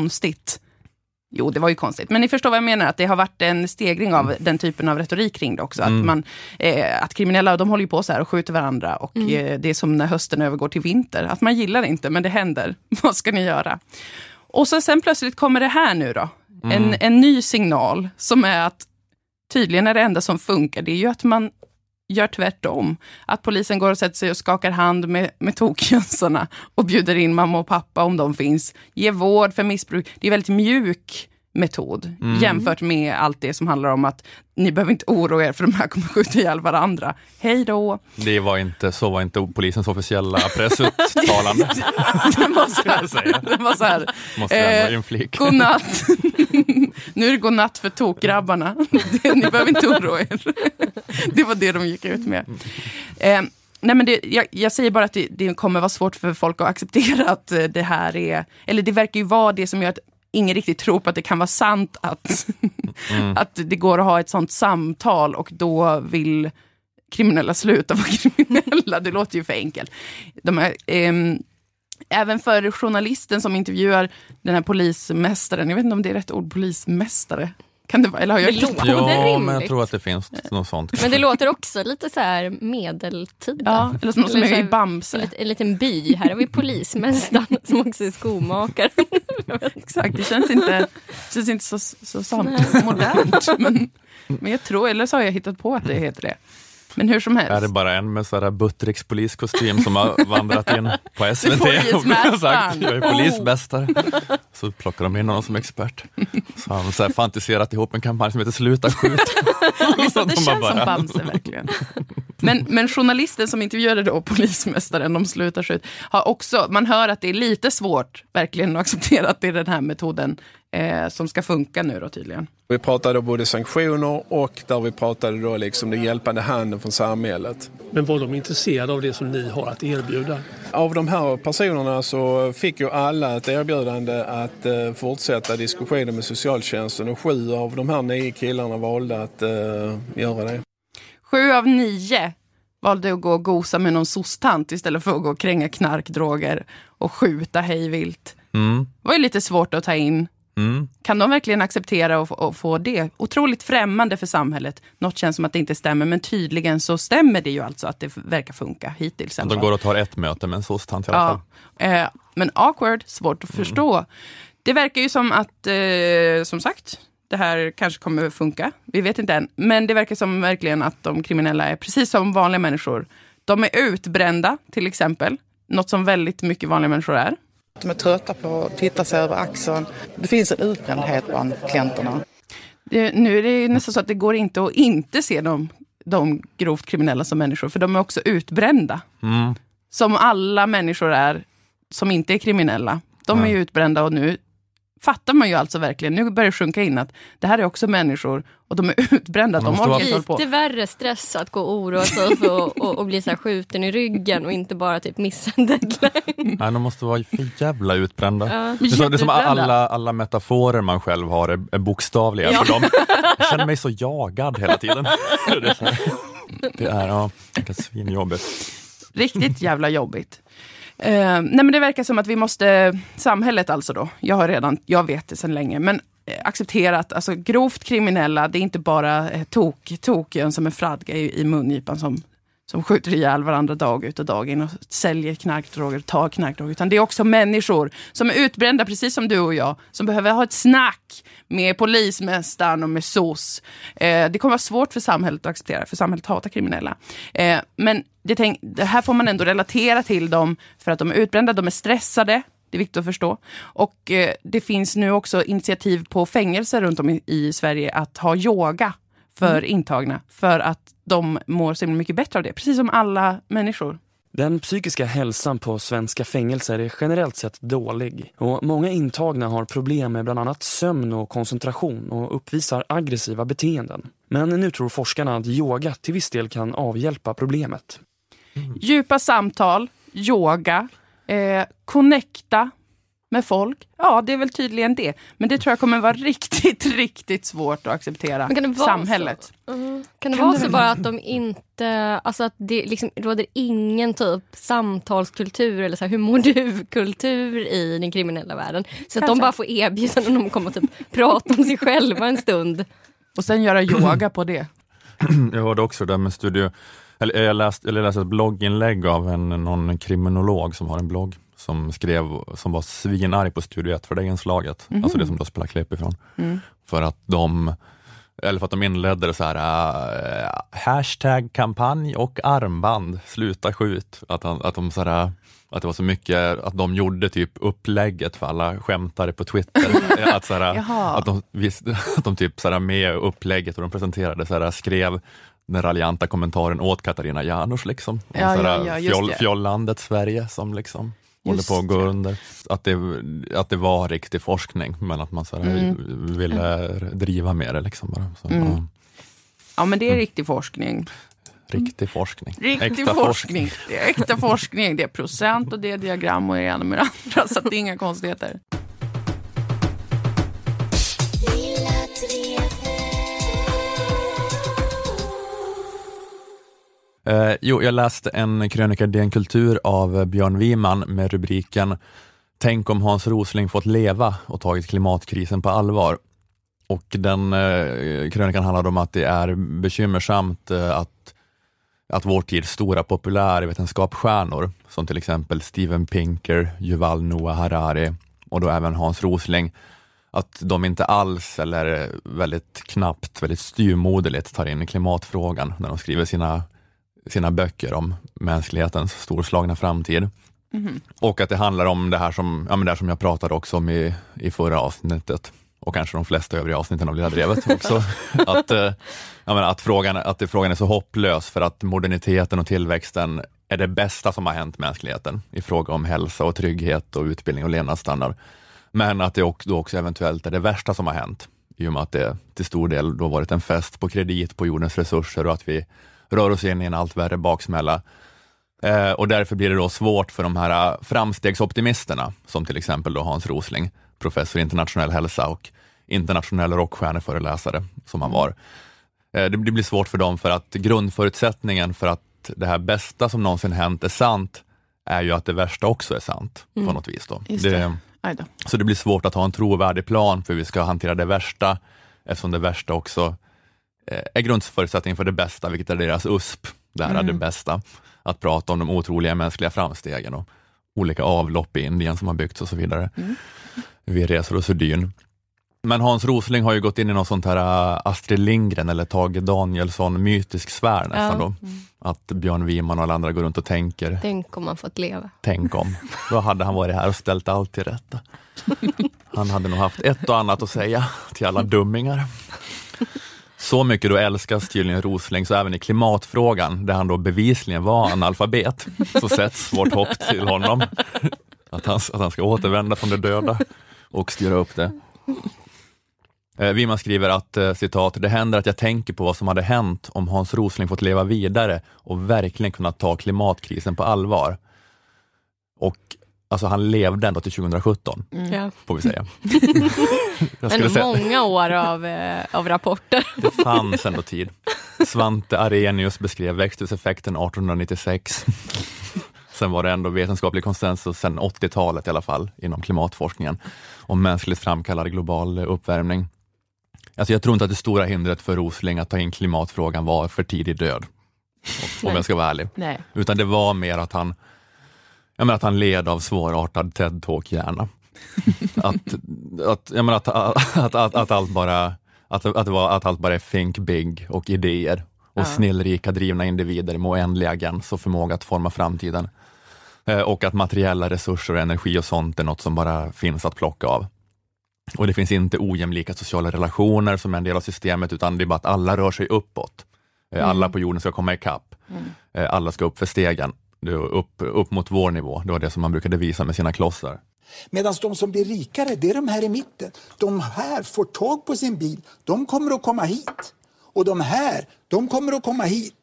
konstigt. Jo, det var ju konstigt. Men ni förstår vad jag menar, att det har varit en stegring av den typen av retorik kring det också. Att, man, eh, att kriminella, de håller ju på så här och skjuter varandra. Och eh, det är som när hösten övergår till vinter. Att man gillar det inte, men det händer. vad ska ni göra? Och så sen plötsligt kommer det här nu då. En, en ny signal som är att tydligen är det enda som funkar, det är ju att man gör tvärtom. Att polisen går och sätter sig och skakar hand med, med tokjönsarna och bjuder in mamma och pappa om de finns. Ge vård för missbruk. Det är väldigt mjuk metod jämfört med allt det som handlar om att ni behöver inte oroa er för de här kommer skjuta ihjäl varandra. Hej då! Det var inte, så var inte polisens officiella pressuttalande. Det var så här. var här. Eh. Godnatt. nu är det godnatt för tokgrabbarna. Ni behöver inte oroa er. Det var det de gick ut med. Eh, nej men det, jag, jag säger bara att det, det kommer vara svårt för folk att acceptera att eh, det här är... Eller det verkar ju vara det som gör att ingen riktigt tror på att det kan vara sant att, att det går att ha ett sånt samtal och då vill kriminella sluta vara kriminella. Det låter ju för enkelt. De här, ehm, även för journalisten som intervjuar den här polismästaren, jag vet inte om det är rätt ord, polismästare. Kan det vara, eller har jag Det låter- Ja, men jag tror att det finns något sånt. Men det låter också lite så här medeltida. Ja, eller som som är i Bamse. En, en liten by. Här har vi polismästaren som också är skomakare. Exakt, det känns inte, känns inte så, så sant modernt. Men, men jag tror, eller så har jag hittat på att det heter det. Men hur som Är det helst. bara en med sådär Buttericks poliskostym som har vandrat in på SVT och sagt jag är polismästare. Så plockar de in honom som expert. Så har de så här fantiserat ihop en kampanj som heter Sluta skjut. Visst, det de känns har som bara- Bamse verkligen. Men, men journalisten som intervjuade då polismästaren, de slutar skjut, har också, man hör att det är lite svårt verkligen att acceptera att det är den här metoden eh, som ska funka nu då tydligen. Vi pratade då både sanktioner och där vi pratade då liksom den hjälpande handen från samhället. Men var de intresserade av det som ni har att erbjuda? Av de här personerna så fick ju alla ett erbjudande att eh, fortsätta diskussionen med socialtjänsten och sju av de här nio killarna valde att eh, göra det. Sju av nio valde att gå och gosa med någon sostant istället för att gå och kränga knarkdroger och skjuta hejvilt. Mm. Det var ju lite svårt att ta in. Mm. Kan de verkligen acceptera och, och få det? Otroligt främmande för samhället. Något känns som att det inte stämmer, men tydligen så stämmer det ju alltså att det verkar funka hittills. De fall. går och tar ett möte med en soc-tant i alla fall. Ja, eh, men awkward, svårt Mm. att förstå. Det verkar ju som att, eh, som sagt, det här kanske kommer funka. Vi vet inte än. Men det verkar som verkligen att de kriminella är precis som vanliga människor. De är utbrända, till exempel. Något som väldigt mycket vanliga människor är. De är trötta på att titta sig över axeln. Det finns en utbrändhet bland klienterna. Det, nu är det nästan så att det går inte att inte se de, de grovt kriminella som människor, för de är också utbrända. Mm. Som alla människor är som inte är kriminella. De är ju utbrända och nu fattar man ju alltså verkligen, nu börjar det sjunka in att det här är också människor och de är utbrända. De orkar inte på. Lite värre stress att gå och oroa sig för att och, och bli så här skjuten i ryggen och inte bara typ missa en deadline. Nej, de måste vara för jävla utbrända. Ja. Det är, så, det är som alla, alla metaforer man själv har är, är bokstavliga för dem. Jag känner mig så jagad hela tiden. Det är, så här. det är ja, det är svinjobbigt. Riktigt jävla jobbigt. Eh, nej men det verkar som att vi måste, samhället alltså då, jag har redan, jag vet det sedan länge, men eh, accepterat, acceptera att alltså, grovt kriminella, det är inte bara eh, tok, token som är fradga i, i mungipan som, som skjuter ihjäl varandra dag ut och dag in och säljer knarkdroger, tar knarkdroger, utan det är också människor som är utbrända, precis som du och jag, som behöver ha ett snack med polismästaren och med SOS. Eh, det kommer vara svårt för samhället att acceptera, för samhället hatar kriminella. Eh, men det, tänk, det här får man ändå relatera till dem för att de är utbrända, de är stressade. Det är viktigt att förstå. Och eh, det finns nu också initiativ på fängelser runt om i, i Sverige att ha yoga för intagna. För att de mår så mycket bättre av det. Precis som alla människor. Den psykiska hälsan på svenska fängelser är generellt sett dålig och många intagna har problem med bland annat sömn och koncentration och uppvisar aggressiva beteenden. Men nu tror forskarna att yoga till viss del kan avhjälpa problemet. Djupa samtal, yoga, eh, connecta med folk. Ja, det är väl tydligen det. Men det tror jag kommer vara riktigt, riktigt svårt att acceptera. Men kan det vara Samhället. Mm. Kan det Kan vara det så bara att de inte, alltså att det liksom råder ingen typ samtalskultur eller så här, hur mår du-kultur i den kriminella världen. Så att de Kanske. bara får erbjudanden om att komma och typ prata om sig själva en stund. Och sen göra yoga på det. Jag hörde också det där med studio, eller jag läste, eller jag läste ett blogginlägg av en, någon kriminolog som har en blogg som skrev, som var svinarg på Studio 1 för det inslaget, alltså det som du har spelat klipp ifrån. För att de eller för att de inledde det så här, äh, hashtag kampanj och armband, sluta skjut. Att, han, att, de så här, att det var så mycket, att de gjorde typ upplägget för alla skämtare på Twitter. att, så här, att, de, att de typ så här, med upplägget och de presenterade, så här, skrev den raljanta kommentaren åt Katarina Janouch. Liksom, om Ja, så här, ja, ja, fjoll, det. fjollandet Sverige som liksom håller på att gå under. Att det, att det var riktig forskning, men att man så här, Mm. ville driva med det. Liksom bara. Så, Mm. ja, Ja, men det är riktig forskning. riktig forskning. Riktig Äkta forskning. Det är äkta forskning. Det är procent och det är diagram och det ena med det andra. Så det är inga konstigheter. Eh, jo, jag läste en krönika i DN Kultur av Björn Wiman med rubriken Tänk om Hans Rosling fått leva och tagit klimatkrisen på allvar. Och den eh, krönikan handlade om att det är bekymmersamt eh, att, att vår tids stora populärvetenskapsstjärnor, som till exempel Steven Pinker, Yuval Noah Harari och då även Hans Rosling, att de inte alls eller väldigt knappt, väldigt styrmoderligt tar in klimatfrågan när de skriver sina, sina böcker om mänsklighetens storslagna framtid. Och att det handlar om det här som, ja, men det här som jag pratade också om i, i förra avsnittet och kanske de flesta övriga avsnitten av Lilla Drevet också. att, eh, menar, att, frågan, att frågan är så hopplös för att moderniteten och tillväxten är det bästa som har hänt mänskligheten i fråga om hälsa och trygghet och utbildning och levnadsstandard. Men att det också, också eventuellt är det värsta som har hänt i och med att det till stor del då varit en fest på kredit på jordens resurser och att vi rör oss in i en allt värre baksmälla. Eh, och därför blir det då svårt för de här framstegsoptimisterna, som till exempel då Hans Rosling, professor i internationell hälsa och internationell rockstjärneföreläsare som han var. Eh, det blir svårt för dem för att grundförutsättningen för att det här bästa som någonsin hänt är sant, är ju att det värsta också är sant Mm. på något vis. Då. Det, så det blir svårt att ha en trovärdig plan för hur vi ska hantera det värsta, eftersom det värsta också eh, är grundförutsättningen för det bästa, vilket är deras USP. Det här är Mm. det bästa. Att prata om de otroliga mänskliga framstegen och olika avlopp i Indien som har byggts och så vidare. Mm. Vid resor och Sydyn. Men Hans Rosling har ju gått in i någon sånt här äh, Astrid Lindgren eller Tage Danielsson mytisk sfär nästan Ja. då. Att Björn Wiman och alla andra går runt och tänker, Tänk om man fått leva. tänk om. Då hade han varit här och ställt allt till rätta. Han hade nog haft ett och annat att säga till alla dummingar. Så mycket då älskas tydligen Rosling, så även i klimatfrågan, där han då bevisligen var analfabet, så sätts vårt hopp till honom. Att han, att han ska återvända från de döda och styra upp det. Eh, Wiman skriver att, eh, citat, det händer att jag tänker på vad som hade hänt om Hans Rosling fått leva vidare och verkligen kunnat ta klimatkrisen på allvar. Och alltså han levde ändå till 2017, Ja. får vi säga. jag skulle Men säga, många år av, eh, av rapporter. det fanns ändå tid. Svante Arrhenius beskrev växthuseffekten 1896. Sen var det ändå vetenskaplig konsensus sen 80-talet i alla fall inom klimatforskningen om mänskligt framkallad global uppvärmning. Alltså jag tror inte att det stora hindret för Rosling att ta in klimatfrågan var för tidig död, om Nej. jag ska vara ärlig. Nej. Utan det var mer att han, jag menar att han led av svårartad TED-talk-hjärna. att, att, jag menar att, att, att, att, allt bara, att, att, var, att allt bara är think big och idéer och Ja. snillrika drivna individer med oändlig agens och förmåga att forma framtiden. Eh, Och att materiella resurser och energi och sånt är något som bara finns att plocka av. Och det finns inte ojämlika sociala relationer som är en del av systemet, utan det är bara att alla rör sig uppåt. Eh, Alla på jorden ska komma ikapp. Eh, Alla ska upp för stegen. Det är upp, upp mot vår nivå. Det var det som man brukade visa med sina klossar. Medan de som blir rikare, det är de här i mitten. De här får tag på sin bil, de kommer att komma hit. Och de här, de kommer att komma hit.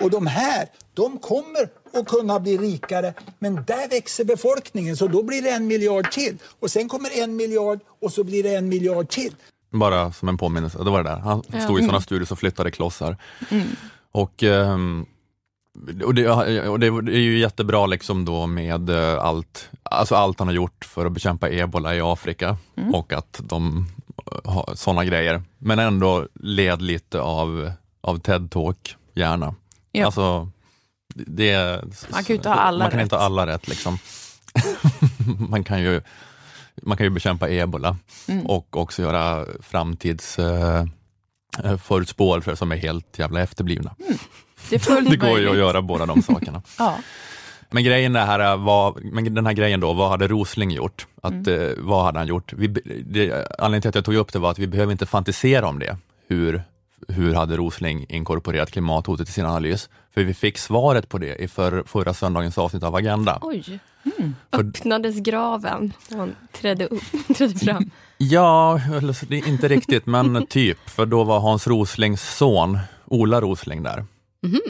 Och de här, de kommer att kunna bli rikare. Men där växer befolkningen, så då blir det en miljard till. Och sen kommer en miljard och så blir det en miljard till. Bara som en påminnelse, det var det där. Han stod i sådana studier och flyttade klossar. Mm. Och, ehm, och, det, och det är ju jättebra liksom då med eh, allt, alltså allt han har gjort för att bekämpa ebola i Afrika Mm. och att de eh, har sådana grejer. Men ändå led lite av, av TED-talk, gärna. Ja. Alltså, det, Man kan ju inte ha alla Man kan rätt. inte ha alla rätt liksom. man, kan ju, man kan ju bekämpa ebola Mm. och också göra framtids eh, förutspåelser som är helt jävla efterblivna. Det är fullt Det går ju att göra båda de sakerna. Ja. Men grejen är här var, men den här grejen då, vad hade Rosling gjort? Att, Mm. eh, vad hade han gjort? Vi, det, anledningen till att jag tog upp det var att vi behöver inte fantisera om det. Hur, hur hade Rosling inkorporerat klimathotet i sin analys? För vi fick svaret på det i för, förra söndagens avsnitt av Agenda. Oj. För- Öppnades graven och han trädde, upp, trädde fram. Ja, det inte riktigt, men typ. För då var Hans Roslings son, Ola Rosling, där.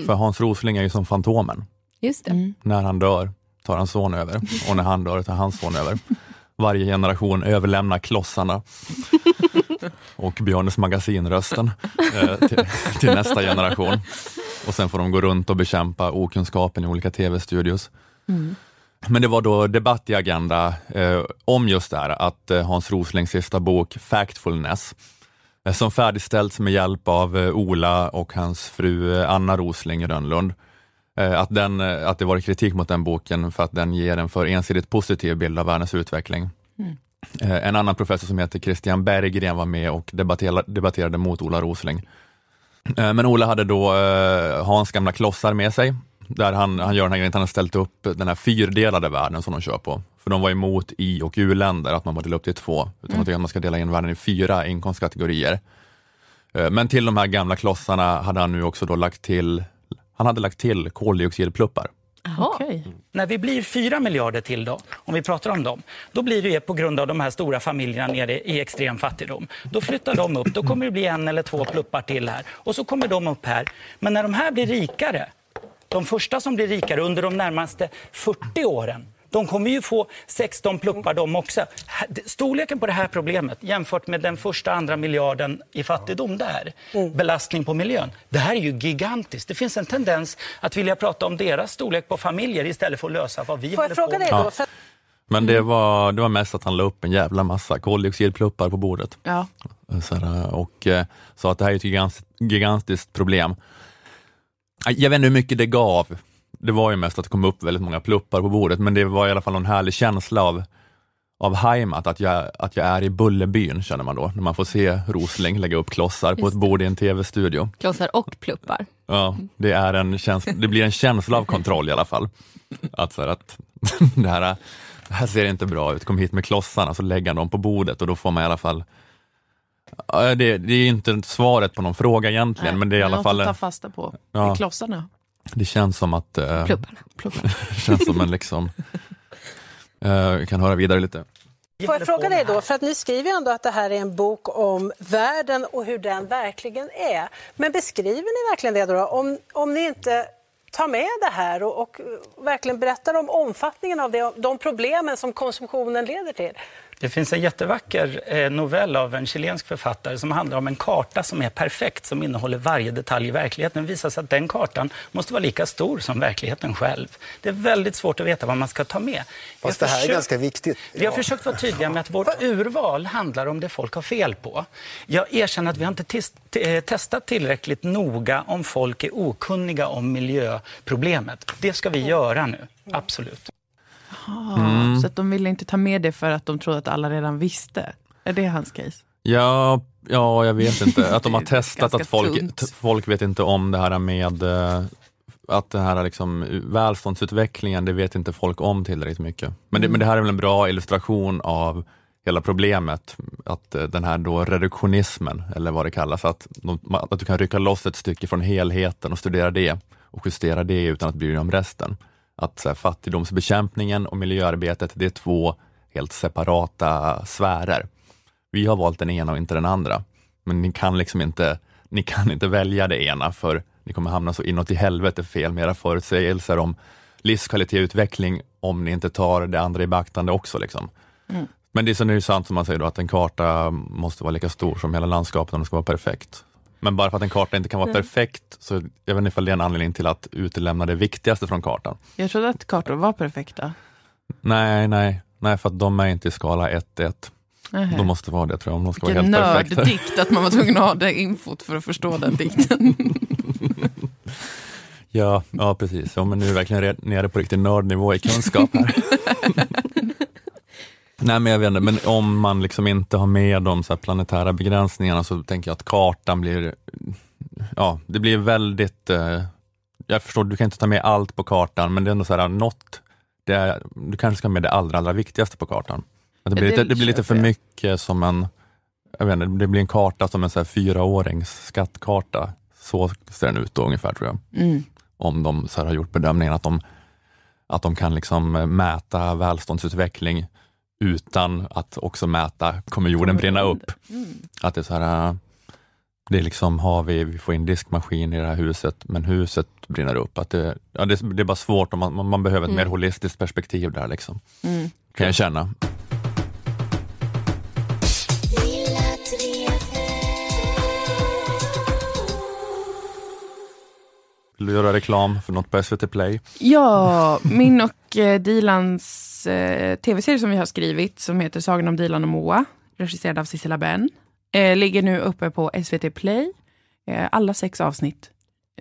För Hans Rosling är ju som Fantomen. Just det. När han dör tar hans son över och när han dör tar hans son över. Varje generation överlämnar klossarna och Björnes magasinrösten eh, till, till nästa generation. Och sen får de gå runt och bekämpa okunskapen i olika tv-studios. Men det var då debatt i Agenda eh, om just det här att eh, Hans Roslings sista bok Factfulness, som färdigställts med hjälp av eh, Ola och hans fru eh, Anna Rosling Rönnlund, eh, att, den, eh, att det var kritik mot den boken för att den ger en för ensidigt positiv bild av världens utveckling. Eh, En annan professor som heter Christian Berggren var med och debatterade, debatterade mot Ola Rosling. Eh, Men Ola hade då eh, Hans gamla klossar med sig, där han, han gör den här grejen att han har ställt upp den här fyrdelade världen som de kör på. För de var emot i och u-länder, att man bara delar upp till två, utan att man ska dela in världen i fyra inkomstkategorier. Eh, Men till de här gamla klossarna hade han nu också då lagt till, han hade lagt till koldioxidpluppar. Okej. När vi blir 4 miljarder till då, om vi pratar om dem, då blir det på grund av de här stora familjerna nere i extrem fattigdom. Då flyttar de upp, då kommer det bli en eller två pluppar till här och så kommer de upp här. Men när de här blir rikare, de första som blir rikare under de närmaste 40 åren, de kommer ju få 16 pluppar de också. Storleken på det här problemet jämfört med den första andra miljarden i fattigdom där, belastning på miljön, det här är ju gigantiskt. Det finns en tendens att vilja prata om deras storlek på familjer istället för att lösa vad vi Får håller jag fråga på med. då? För Men det var, det var mest att han la upp en jävla massa koldioxidpluppar på bordet. Ja. Så här, och eh, sa att det här är ett gigantiskt, gigantiskt problem. Jag vet inte hur mycket det gav. Det var ju mest att det kom upp väldigt många pluppar på bordet, men det var i alla fall en härlig känsla av, av heimat, att jag, att jag är i Bullerbyn, känner man då, när man får se Rosling lägga upp klossar på Just ett bord i en tv-studio. Klossar och pluppar. Ja, det, är en känsla, det blir en känsla av kontroll i alla fall. Att, så här, att det, här, det här ser inte bra ut, kom hit med klossarna, så lägger han dem på bordet och då får man i alla fall det, det är inte svaret på någon fråga egentligen, Nej, men det är i alla något fall att ta fasta på. Ja. I klossarna. det känns som att eh, Plupparna. det känns som en liksom eh, vi kan höra vidare lite. Får jag fråga dig då, för att ni skriver ju ändå att det här är en bok om världen och hur den verkligen är. Men beskriver ni verkligen det då? Om, om ni inte tar med det här och, och verkligen berättar om omfattningen av det, de problemen som konsumtionen leder till. Det finns en jättevacker eh, novell av en chilensk författare som handlar om en karta som är perfekt, som innehåller varje detalj i verkligheten. Det visar sig att den kartan måste vara lika stor som verkligheten själv. Det är väldigt svårt att veta vad man ska ta med. Fast det här är försökt- ganska viktigt. Vi har försökt vara tydliga med att vårt urval handlar om det folk har fel på. Jag erkänner att vi har inte eh, testat tillräckligt noga om folk är okunniga om miljöproblemet. Det ska vi göra nu, absolut. Mm. Så att de ville inte ta med det för att de trodde att alla redan visste. Är det hans case? Ja, ja, jag vet inte. Att de har testat att folk, tunt. folk vet inte om det här med eh, att den här liksom, välståndsutvecklingen, det vet inte folk om tillräckligt mycket. Men det, Mm. men det här är väl en bra illustration av hela problemet, att eh, den här då reduktionismen, eller vad det kallas, att, att du kan rycka loss ett stycke från helheten och studera det och justera det utan att bry dig om resten. Att så här, fattigdomsbekämpningen och miljöarbetet, det är två helt separata sfärer. Vi har valt den ena och inte den andra. Men ni kan liksom inte, ni kan inte välja det ena för ni kommer hamna så inåt i helvete fel med era förutsägelser om livskvalitet och utveckling om ni inte tar det andra i beaktande också. Liksom. Mm. Men det är så nu sant som man säger då, att en karta måste vara lika stor som hela landskapet om den ska vara perfekt. Men bara för att en karta inte kan vara Mm. perfekt, så jag vet inte ifall det är en anledning till att utelämna det viktigaste från kartan. Jag trodde att kartor var perfekta. Nej, nej, nej, för att de är inte i skala 1-1. Nähä. De måste vara det tror jag, om de ska Vilken vara helt perfekta. nörddikt att man var tvungen att ha det infot för att förstå den dikten. Ja, ja precis. Ja, men nu är vi verkligen re- nere på riktig nördnivå i kunskap här. Nej men jag vet inte, men om man liksom inte har med de så här planetära begränsningarna så tänker jag att kartan blir, ja det blir väldigt, eh, jag förstår du kan inte ta med allt på kartan men det är ändå så här något, är, du kanske ska ha med det allra, allra viktigaste på kartan. Att det, blir lite, det blir lite för mycket som en, jag vet inte, det blir en karta som en så här fyraårings skattkarta. Så ser den ut då ungefär tror jag Mm. om de så har gjort bedömningen att de, att de kan liksom eh, mäta välståndsutveckling utan att också mäta, kommer jorden brinna upp? Mm. Att det är så här, eh, det är liksom, har vi, vi får in diskmaskin i det här huset, men huset brinner upp. Att det, ja, det, det är bara svårt, man, man- man behöver ett Mm. mer holistiskt perspektiv där. Liksom. Mm. Kan jag känna. Vill du göra reklam för något på SVT Play? Ja, min och eh, Dilans eh, tv-serie som vi har skrivit som heter Sagan om Dilan och Moa, regisserad av Sissela Benn, eh, ligger nu uppe på SVT Play. Eh, alla sex avsnitt.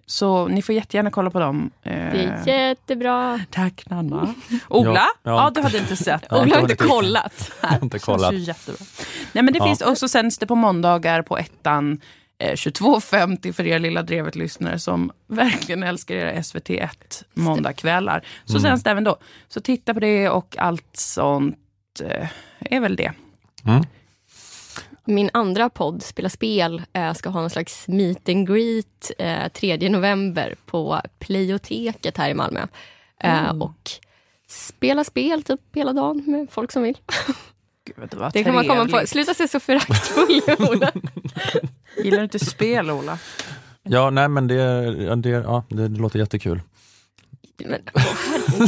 Så ni får jättegärna kolla på dem. Eh, Det är jättebra. Tack Nanna. Ola? Ja, Ja, ja. du hade inte sett Ola har inte kollat. Jag har inte kollat. Jättebra. Nej, men det Ja. finns, och så sänds det på måndagar på ettan 22.50 för er lilla Drevet-lyssnare som verkligen älskar era SVT1 måndagkvällar. Så Mm. sänds det även då. Så titta på det och allt sånt eh, är väl det. Mm. Min andra podd, Spela spel, eh, ska ha en slags meet and greet eh, 3 november på Playoteket här i Malmö. Eh, Mm. och spela spel typ hela dagen med folk som vill. Gud, det var Det kan man komma på. Sluta se så föraktfull Ola. Gillar du inte spel, Ola? Ja, nej men det, ja, det, ja, det, det låter jättekul. Men, åh,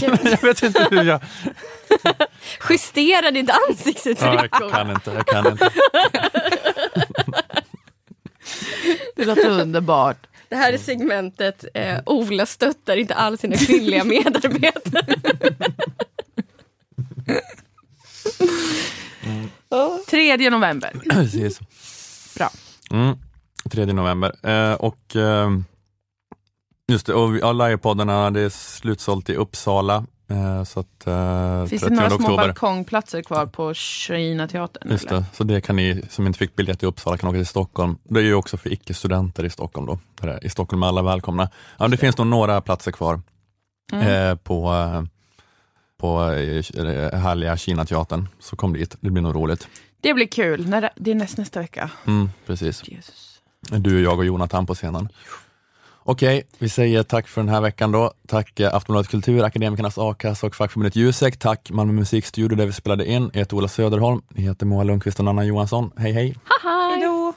jag vet inte hur jag... Justera ditt Ja, ansiktsuttryck jag Ola. kan inte. Jag kan inte. Det låter underbart. Det här är segmentet eh, Ola stöttar inte alls sina kvinnliga medarbetare. 3 november. Precis. Bra. Mm, 3 november. Eh, och eh, just det, och ja, livepoddarna, det är slutsålt i Uppsala. Eh, så att, eh, Finns det 30 några små oktober. balkongplatser kvar på Kina-teatern? Just det, så det kan ni som inte fick biljett i Uppsala kan åka till Stockholm. Det är ju också för icke-studenter i Stockholm då. I Stockholm är alla välkomna. Ja, det finns nog några platser kvar Mm. eh, på, eh, på eh, härliga Kina-teatern. Så kom dit, det blir nog roligt. Det blir kul. När det, det är näst, nästa vecka. Mm, precis. Jesus. Du, jag och Jonathan på scenen. Okej, vi säger tack för den här veckan då. Tack eh, Aftonbladet Kultur, Akademikernas A-kassa och fackförbundet Jusek. Tack Malmö musikstudio där vi spelade in. Jag heter Ola Söderholm. Ni heter Moa Lundqvist och Anna Johansson. Hej hej! Haha. Hej då!